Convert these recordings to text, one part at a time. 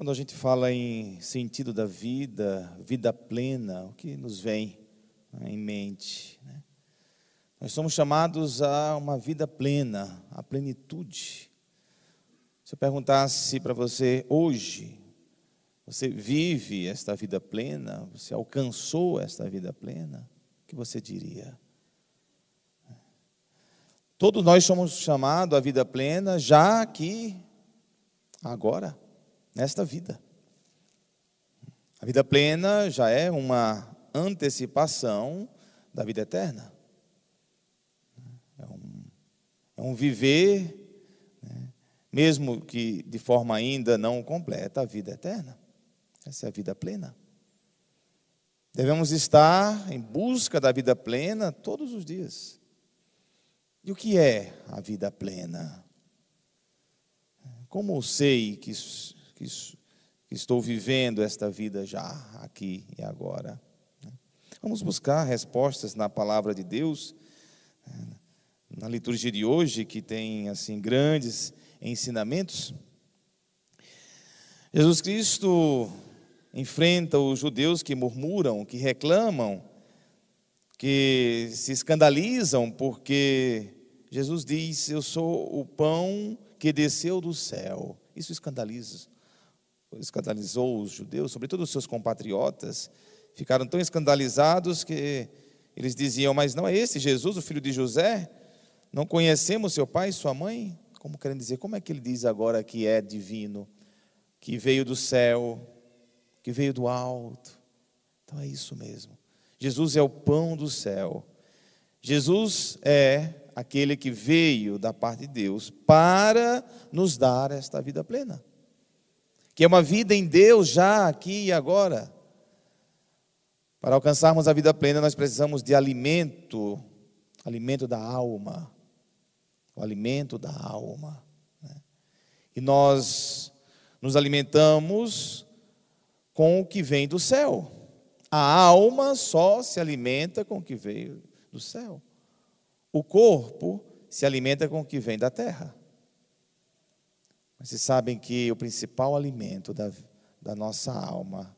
Quando a gente fala em sentido da vida, vida plena, o que nos vem né, em mente? Né? Nós somos chamados a uma vida plena, a plenitude. Se eu perguntasse para você hoje, você vive esta vida plena? Você alcançou esta vida plena? O que você diria? Todos nós somos chamados à vida plena já aqui, agora nesta vida. A vida plena já é uma antecipação da vida eterna. É um, é um viver, né, mesmo que de forma ainda não completa, a vida eterna. Essa é a vida plena. Devemos estar em busca da vida plena todos os dias. E o que é a vida plena? Como sei que que, estou vivendo esta vida já, aqui e agora. Né? Vamos buscar respostas na palavra de Deus, né? na liturgia de hoje, que tem assim grandes ensinamentos. Jesus Cristo enfrenta os judeus que murmuram, que reclamam, que se escandalizam, porque Jesus diz: Eu sou o pão que desceu do céu. Isso escandaliza escandalizou os judeus, sobretudo os seus compatriotas, ficaram tão escandalizados que eles diziam: Mas não é esse Jesus, o filho de José? Não conhecemos seu pai sua mãe? Como querem dizer? Como é que ele diz agora que é divino, que veio do céu, que veio do alto? Então é isso mesmo. Jesus é o pão do céu. Jesus é aquele que veio da parte de Deus para nos dar esta vida plena que é uma vida em Deus já aqui e agora. Para alcançarmos a vida plena, nós precisamos de alimento, alimento da alma, o alimento da alma. Né? E nós nos alimentamos com o que vem do céu. A alma só se alimenta com o que veio do céu. O corpo se alimenta com o que vem da terra. Mas vocês sabem que o principal alimento da, da nossa alma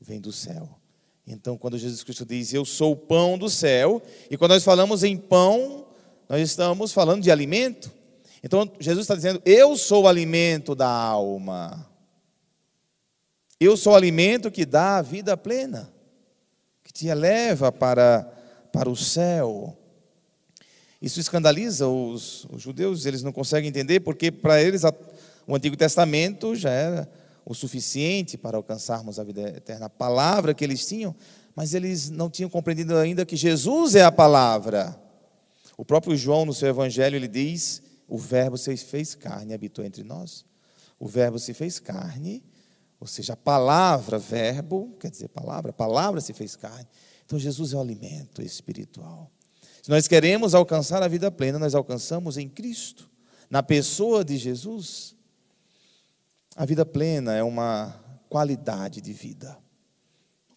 vem do céu. Então, quando Jesus Cristo diz, Eu sou o pão do céu, e quando nós falamos em pão, nós estamos falando de alimento. Então, Jesus está dizendo, Eu sou o alimento da alma. Eu sou o alimento que dá a vida plena, que te eleva para, para o céu. Isso escandaliza os, os judeus, eles não conseguem entender, porque para eles a, o Antigo Testamento já era o suficiente para alcançarmos a vida eterna, a palavra que eles tinham, mas eles não tinham compreendido ainda que Jesus é a palavra. O próprio João, no seu evangelho, ele diz: O Verbo se fez carne e habitou entre nós. O Verbo se fez carne, ou seja, a palavra, verbo, quer dizer palavra, a palavra se fez carne. Então Jesus é o alimento espiritual. Se nós queremos alcançar a vida plena, nós alcançamos em Cristo, na pessoa de Jesus. A vida plena é uma qualidade de vida.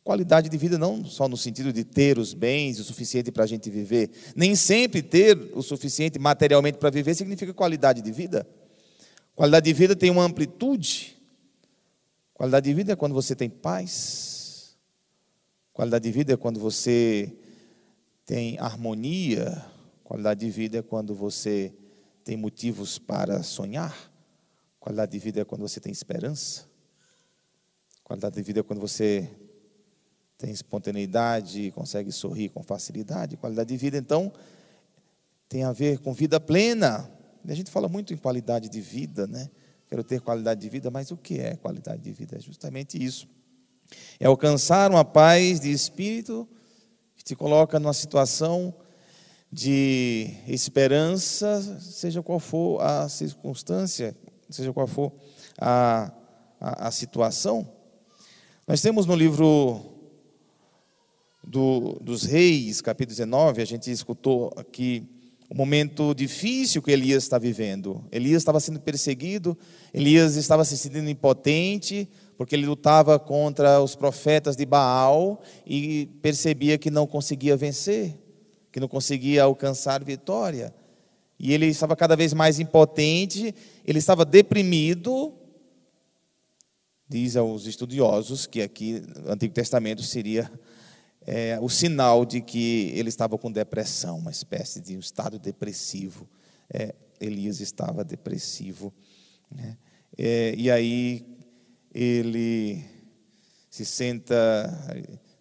Qualidade de vida não só no sentido de ter os bens o suficiente para a gente viver. Nem sempre ter o suficiente materialmente para viver significa qualidade de vida. Qualidade de vida tem uma amplitude. Qualidade de vida é quando você tem paz. Qualidade de vida é quando você tem harmonia. Qualidade de vida é quando você tem motivos para sonhar. Qualidade de vida é quando você tem esperança. Qualidade de vida é quando você tem espontaneidade consegue sorrir com facilidade. Qualidade de vida, então, tem a ver com vida plena. A gente fala muito em qualidade de vida, né? Quero ter qualidade de vida, mas o que é qualidade de vida? É justamente isso. É alcançar uma paz de espírito que te coloca numa situação de esperança, seja qual for a circunstância seja qual for a, a, a situação. Nós temos no livro do, dos Reis, capítulo 19, a gente escutou aqui o momento difícil que Elias está vivendo. Elias estava sendo perseguido, Elias estava se sentindo impotente, porque ele lutava contra os profetas de Baal e percebia que não conseguia vencer, que não conseguia alcançar vitória. E ele estava cada vez mais impotente, ele estava deprimido. Diz aos estudiosos que aqui no Antigo Testamento seria é, o sinal de que ele estava com depressão, uma espécie de um estado depressivo. É, Elias estava depressivo. Né? É, e aí ele se senta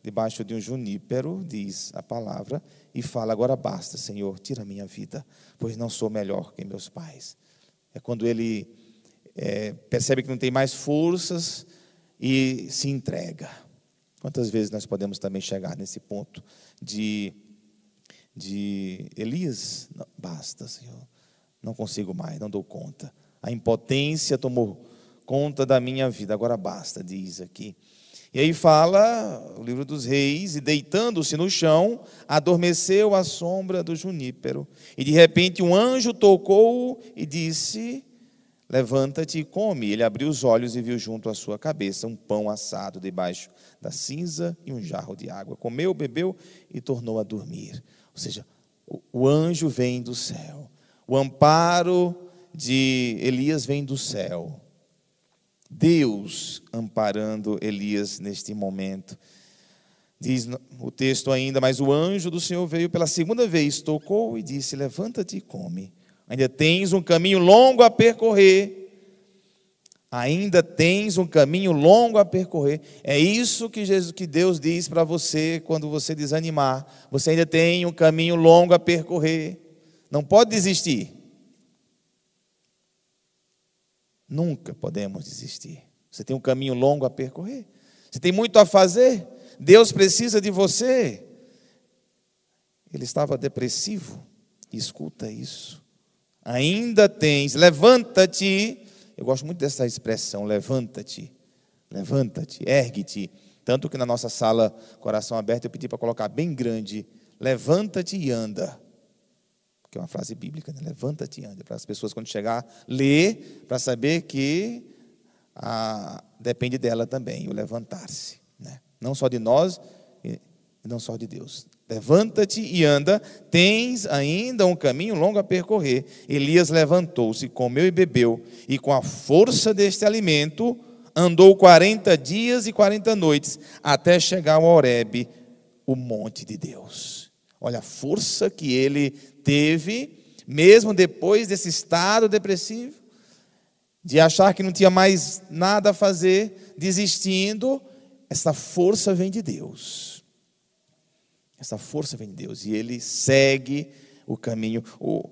debaixo de um junípero, diz a palavra, e fala: Agora basta, Senhor, tira a minha vida, pois não sou melhor que meus pais. É quando ele é, percebe que não tem mais forças e se entrega. Quantas vezes nós podemos também chegar nesse ponto de, de Elias? Não, basta, Senhor, não consigo mais, não dou conta. A impotência tomou conta da minha vida, agora basta, diz aqui. E aí fala o livro dos reis, e deitando-se no chão, adormeceu à sombra do junípero. E de repente um anjo tocou e disse: Levanta-te e come. Ele abriu os olhos e viu junto à sua cabeça um pão assado debaixo da cinza e um jarro de água. Comeu, bebeu e tornou a dormir. Ou seja, o anjo vem do céu. O amparo de Elias vem do céu. Deus amparando Elias neste momento. Diz o texto ainda, mas o anjo do Senhor veio pela segunda vez, tocou e disse: Levanta-te e come. Ainda tens um caminho longo a percorrer. Ainda tens um caminho longo a percorrer. É isso que, Jesus, que Deus diz para você quando você desanimar. Você ainda tem um caminho longo a percorrer. Não pode desistir. Nunca podemos desistir. Você tem um caminho longo a percorrer. Você tem muito a fazer. Deus precisa de você. Ele estava depressivo. Escuta isso ainda tens, levanta-te. Eu gosto muito dessa expressão, levanta-te, levanta-te, ergue-te. Tanto que na nossa sala Coração Aberto eu pedi para colocar bem grande, levanta-te e anda. Que é uma frase bíblica, né? levanta-te e anda. Para as pessoas, quando chegar, ler, para saber que ah, depende dela também, o levantar-se. Né? Não só de nós, e não só de Deus. Levanta-te e anda, tens ainda um caminho longo a percorrer. Elias levantou-se, comeu e bebeu, e com a força deste alimento andou 40 dias e 40 noites, até chegar ao Horebe, o monte de Deus. Olha a força que ele teve, mesmo depois desse estado depressivo, de achar que não tinha mais nada a fazer, desistindo, essa força vem de Deus. Essa força vem de Deus e ele segue o caminho. O,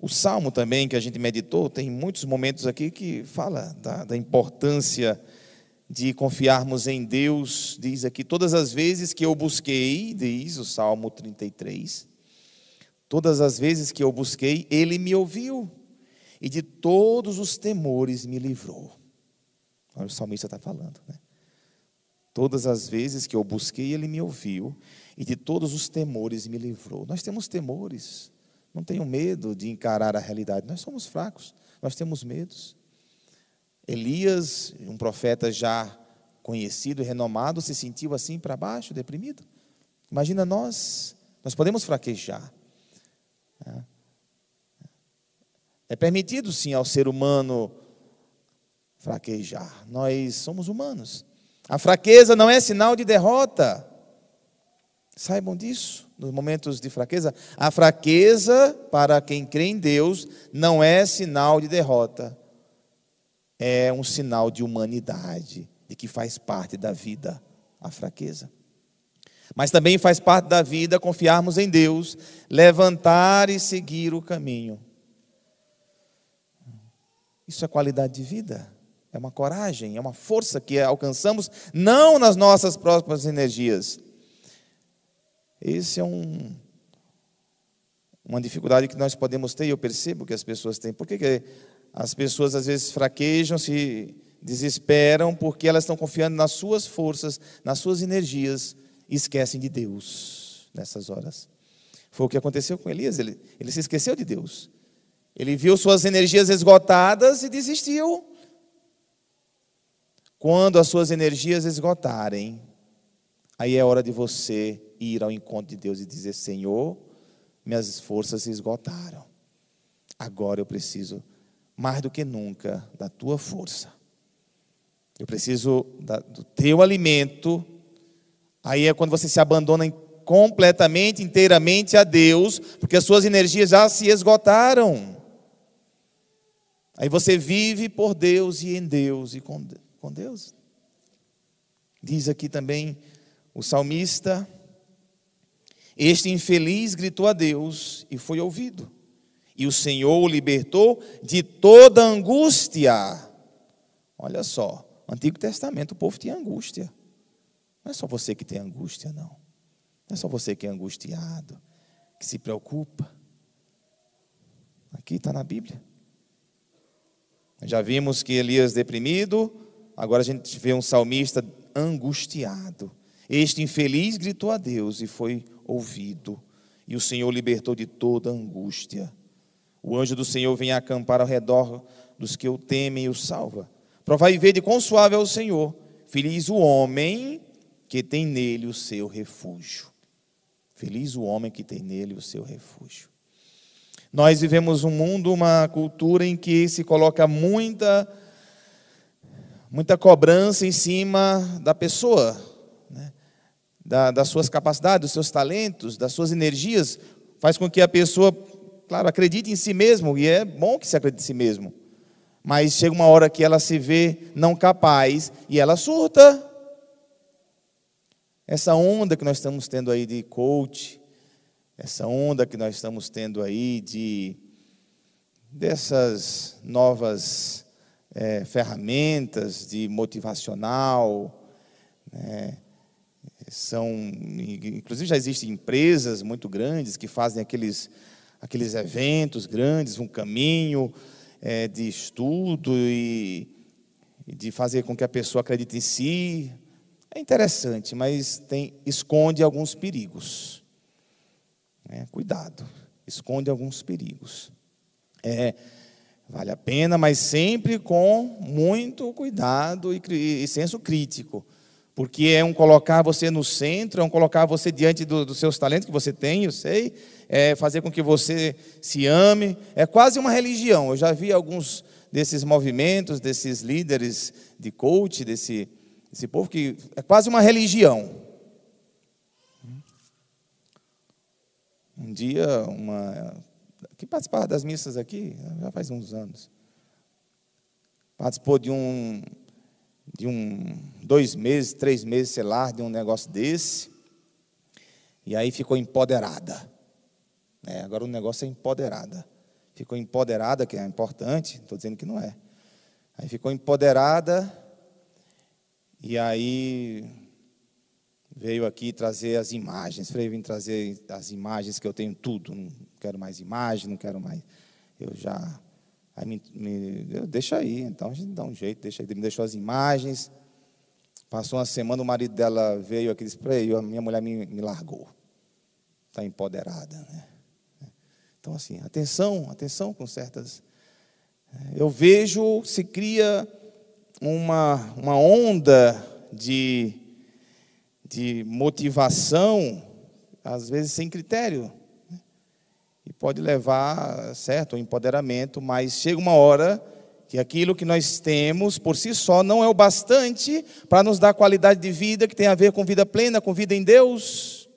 o salmo também que a gente meditou, tem muitos momentos aqui que fala da, da importância de confiarmos em Deus. Diz aqui: todas as vezes que eu busquei, diz o salmo 33, todas as vezes que eu busquei, ele me ouviu e de todos os temores me livrou. Olha o salmista está falando, né? Todas as vezes que eu busquei, ele me ouviu e de todos os temores me livrou. Nós temos temores, não tenho medo de encarar a realidade. Nós somos fracos, nós temos medos. Elias, um profeta já conhecido e renomado, se sentiu assim para baixo, deprimido. Imagina nós, nós podemos fraquejar. É permitido sim ao ser humano fraquejar. Nós somos humanos. A fraqueza não é sinal de derrota. Saibam disso nos momentos de fraqueza. A fraqueza, para quem crê em Deus, não é sinal de derrota. É um sinal de humanidade, de que faz parte da vida a fraqueza. Mas também faz parte da vida confiarmos em Deus, levantar e seguir o caminho. Isso é qualidade de vida, é uma coragem, é uma força que alcançamos não nas nossas próprias energias, esse é um, uma dificuldade que nós podemos ter, e eu percebo que as pessoas têm. Por que, que as pessoas às vezes fraquejam, se desesperam, porque elas estão confiando nas suas forças, nas suas energias, e esquecem de Deus nessas horas. Foi o que aconteceu com Elias, ele, ele se esqueceu de Deus. Ele viu suas energias esgotadas e desistiu. Quando as suas energias esgotarem, aí é hora de você ir ao encontro de Deus e dizer: Senhor, minhas forças se esgotaram. Agora eu preciso, mais do que nunca, da tua força. Eu preciso do teu alimento. Aí é quando você se abandona completamente, inteiramente a Deus, porque as suas energias já se esgotaram. Aí você vive por Deus e em Deus e com Deus. Diz aqui também o salmista: Este infeliz gritou a Deus e foi ouvido, e o Senhor o libertou de toda angústia. Olha só, Antigo Testamento o povo tinha angústia. Não é só você que tem angústia, não. Não é só você que é angustiado, que se preocupa. Aqui está na Bíblia. Já vimos que Elias deprimido, agora a gente vê um salmista angustiado. Este infeliz gritou a Deus e foi ouvido, e o Senhor libertou de toda angústia. O anjo do Senhor vem acampar ao redor dos que o temem e o salva. Provai e vede quão suave é o Senhor. Feliz o homem que tem nele o seu refúgio. Feliz o homem que tem nele o seu refúgio. Nós vivemos um mundo, uma cultura em que se coloca muita muita cobrança em cima da pessoa, né? da, das suas capacidades, dos seus talentos, das suas energias, faz com que a pessoa, claro, acredite em si mesmo, e é bom que se acredite em si mesmo, mas chega uma hora que ela se vê não capaz e ela surta. Essa onda que nós estamos tendo aí de coach, essa onda que nós estamos tendo aí de dessas novas é, ferramentas de motivacional, né? são, inclusive já existem empresas muito grandes que fazem aqueles, aqueles eventos grandes, um caminho é, de estudo e, e de fazer com que a pessoa acredite em si. É interessante, mas tem, esconde alguns perigos. É, cuidado, esconde alguns perigos. É, Vale a pena, mas sempre com muito cuidado e, e senso crítico. Porque é um colocar você no centro, é um colocar você diante do, dos seus talentos que você tem, eu sei, é fazer com que você se ame. É quase uma religião. Eu já vi alguns desses movimentos, desses líderes de coach, desse, desse povo, que é quase uma religião. Um dia, uma que participava das missas aqui, já faz uns anos. Participou de um, de um, dois meses, três meses, sei lá, de um negócio desse. E aí ficou empoderada. É, agora o negócio é empoderada. Ficou empoderada, que é importante, estou dizendo que não é. Aí ficou empoderada, e aí veio aqui trazer as imagens. Veio vir trazer as imagens que eu tenho tudo. Não quero mais imagem, não quero mais. Eu já. Aí me, me eu, deixa aí, então a gente dá um jeito, deixa aí. Ele me deixou as imagens. Passou uma semana, o marido dela veio aqui e disse ele, a minha mulher me, me largou. Está empoderada. Né? Então, assim, atenção, atenção com certas. Eu vejo se cria uma, uma onda de de motivação, às vezes sem critério. Né? E pode levar, certo, ao empoderamento, mas chega uma hora que aquilo que nós temos por si só não é o bastante para nos dar qualidade de vida que tem a ver com vida plena, com vida em Deus.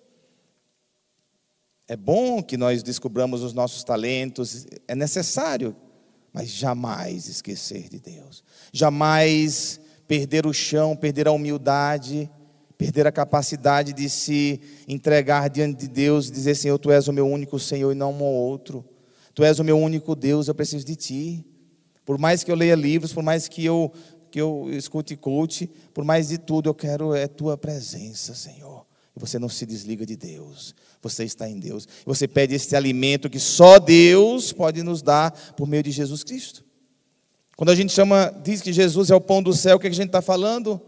É bom que nós descobramos os nossos talentos, é necessário, mas jamais esquecer de Deus, jamais perder o chão, perder a humildade perder a capacidade de se entregar diante de Deus e dizer: Senhor, tu és o meu único Senhor e não um outro. Tu és o meu único Deus, eu preciso de ti. Por mais que eu leia livros, por mais que eu, que eu escute coach, por mais de tudo, eu quero é tua presença, Senhor. E você não se desliga de Deus, você está em Deus. Você pede esse alimento que só Deus pode nos dar por meio de Jesus Cristo. Quando a gente chama, diz que Jesus é o pão do céu, o que a gente está falando?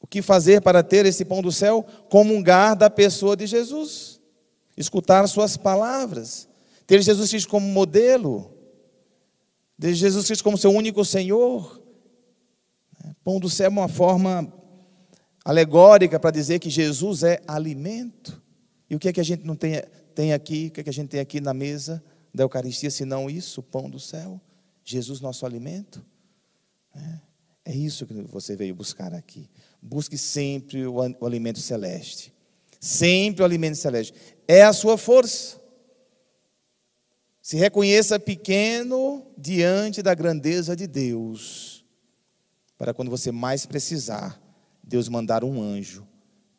O que fazer para ter esse pão do céu? Comungar da pessoa de Jesus, escutar suas palavras, ter Jesus Cristo como modelo, ter Jesus Cristo como seu único Senhor. Pão do céu é uma forma alegórica para dizer que Jesus é alimento. E o que é que a gente não tem, tem aqui, o que é que a gente tem aqui na mesa da Eucaristia, senão isso, o pão do céu? Jesus, nosso alimento. É. É isso que você veio buscar aqui. Busque sempre o, o alimento celeste. Sempre o alimento celeste. É a sua força. Se reconheça pequeno diante da grandeza de Deus. Para quando você mais precisar, Deus mandar um anjo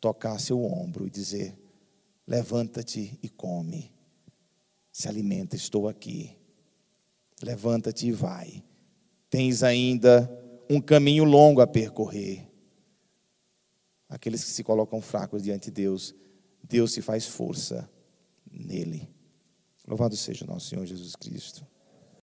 tocar seu ombro e dizer: Levanta-te e come. Se alimenta, estou aqui. Levanta-te e vai. Tens ainda um caminho longo a percorrer. Aqueles que se colocam fracos diante de Deus, Deus se faz força nele. Louvado seja o nosso Senhor Jesus Cristo.